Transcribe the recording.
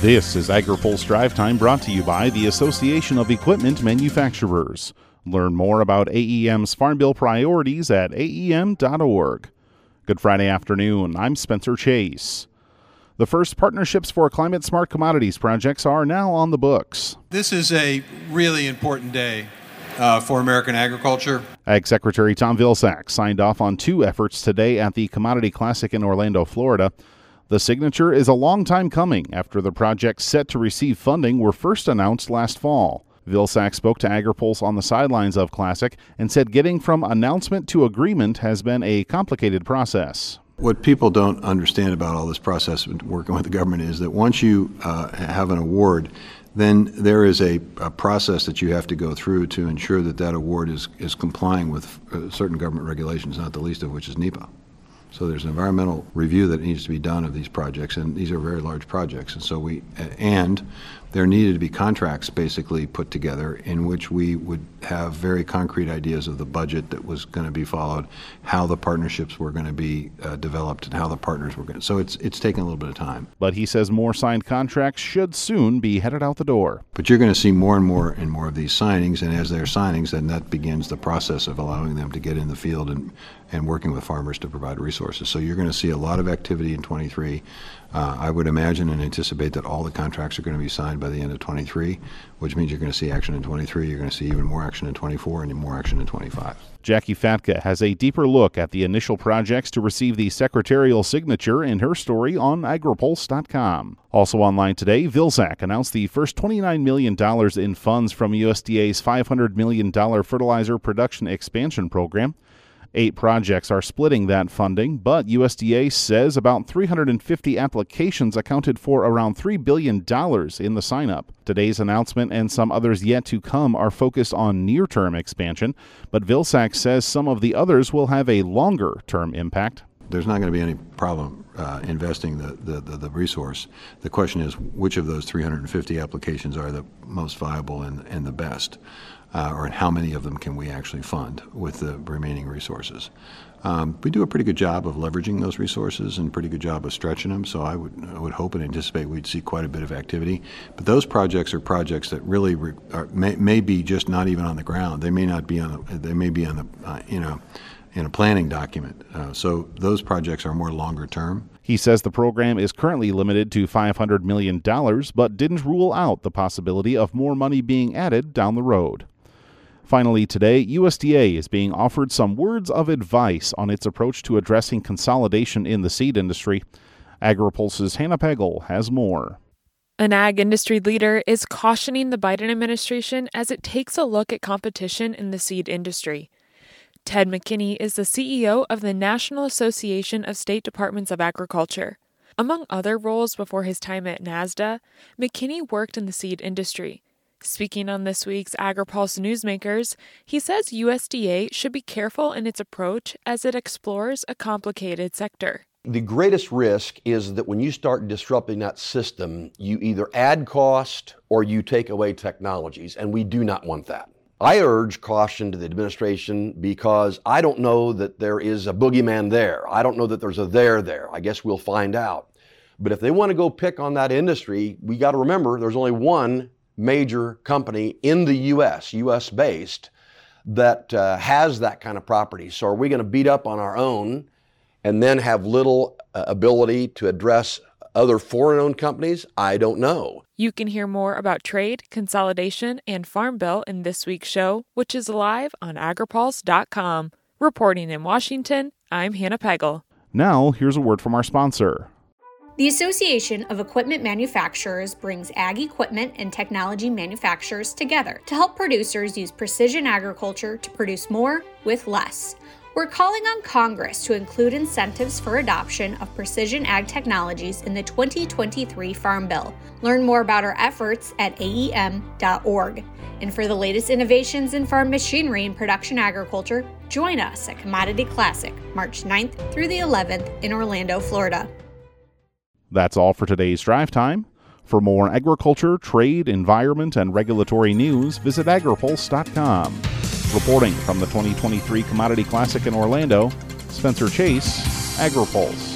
This is AgriPulse Drive Time brought to you by the Association of Equipment Manufacturers. Learn more about AEM's Farm Bill priorities at aem.org. Good Friday afternoon. I'm Spencer Chase. The first Partnerships for Climate Smart Commodities projects are now on the books. This is a really important day uh, for American agriculture. Ag Secretary Tom Vilsack signed off on two efforts today at the Commodity Classic in Orlando, Florida. The signature is a long time coming after the projects set to receive funding were first announced last fall. Vilsack spoke to AgriPulse on the sidelines of Classic and said getting from announcement to agreement has been a complicated process. What people don't understand about all this process working with the government is that once you uh, have an award, then there is a, a, process that you have to go through to ensure that that award is, is complying with uh, certain government regulations, not the least of which is NEPA. So there's an environmental review that needs to be done of these projects, and these are very large projects. And so we, and there needed to be contracts basically put together in which we would have very concrete ideas of the budget that was going to be followed, how the partnerships were going to be uh, developed, and how the partners were going. to. So it's it's taken a little bit of time. But he says more signed contracts should soon be headed out the door. But you're going to see more and more and more of these signings, and as they're signings, then that begins the process of allowing them to get in the field and and working with farmers to provide resources. So you're going to see a lot of activity in 23. Uh, I would imagine and anticipate that all the contracts are going to be signed by the end of 23, which means you're going to see action in 23. You're going to see even more action in 24 and more action in 25. Jackie Fatka has a deeper look at the initial projects to receive the secretarial signature in her story on agripulse.com. Also online today, Vilsack announced the first $29 million in funds from USDA's $500 million fertilizer production expansion program. Eight projects are splitting that funding, but USDA says about 350 applications accounted for around $3 billion in the signup. Today's announcement and some others yet to come are focused on near term expansion, but Vilsack says some of the others will have a longer term impact. There's not going to be any problem uh, investing the, the, the, the, resource. The question is which of those 350 applications are the most viable and, and the best uh, or how many of them can we actually fund with the remaining resources. Um, we do a pretty good job of leveraging those resources and pretty good job of stretching them. So I would I would hope and anticipate we'd see quite a bit of activity. But those projects are projects that really re, are, may, may be just not even on the ground. They may not be on the, they may be on the uh, you know in a planning document. Uh, so those projects are more longer term. He says the program is currently limited to $500 million, but didn't rule out the possibility of more money being added down the road. Finally, today, USDA is being offered some words of advice on its approach to addressing consolidation in the seed industry. AgriPulse's Hannah Pagel has more. An ag industry leader is cautioning the Biden administration as it takes a look at competition in the seed industry. Ted McKinney is the CEO of the National Association of State Departments of Agriculture. Among other roles before his time at NASDA, McKinney worked in the seed industry. Speaking on this week's AgriPulse Newsmakers, he says USDA should be careful in its approach as it explores a complicated sector. The greatest risk is that when you start disrupting that system, you either add cost or you take away technologies, and we do not want that. I urge caution to the administration because I don't know that there is a boogeyman there. I don't know that there's a there there. I guess we'll find out. But if they want to go pick on that industry, we got to remember there's only one major company in the US, US based, that uh, has that kind of property. So are we going to beat up on our own and then have little uh, ability to address other foreign owned companies? I don't know. You can hear more about trade, consolidation, and Farm Bill in this week's show, which is live on agripulse.com. Reporting in Washington, I'm Hannah Pagel. Now, here's a word from our sponsor. The Association of Equipment Manufacturers brings ag equipment and technology manufacturers together to help producers use precision agriculture to produce more with less. We're calling on Congress to include incentives for adoption of precision ag technologies in the 2023 Farm Bill. Learn more about our efforts at aem.org. And for the latest innovations in farm machinery and production agriculture, join us at Commodity Classic, March 9th through the 11th in Orlando, Florida. That's all for today's drive time. For more agriculture, trade, environment, and regulatory news, visit agripulse.com. Reporting from the 2023 Commodity Classic in Orlando, Spencer Chase, AgriPulse.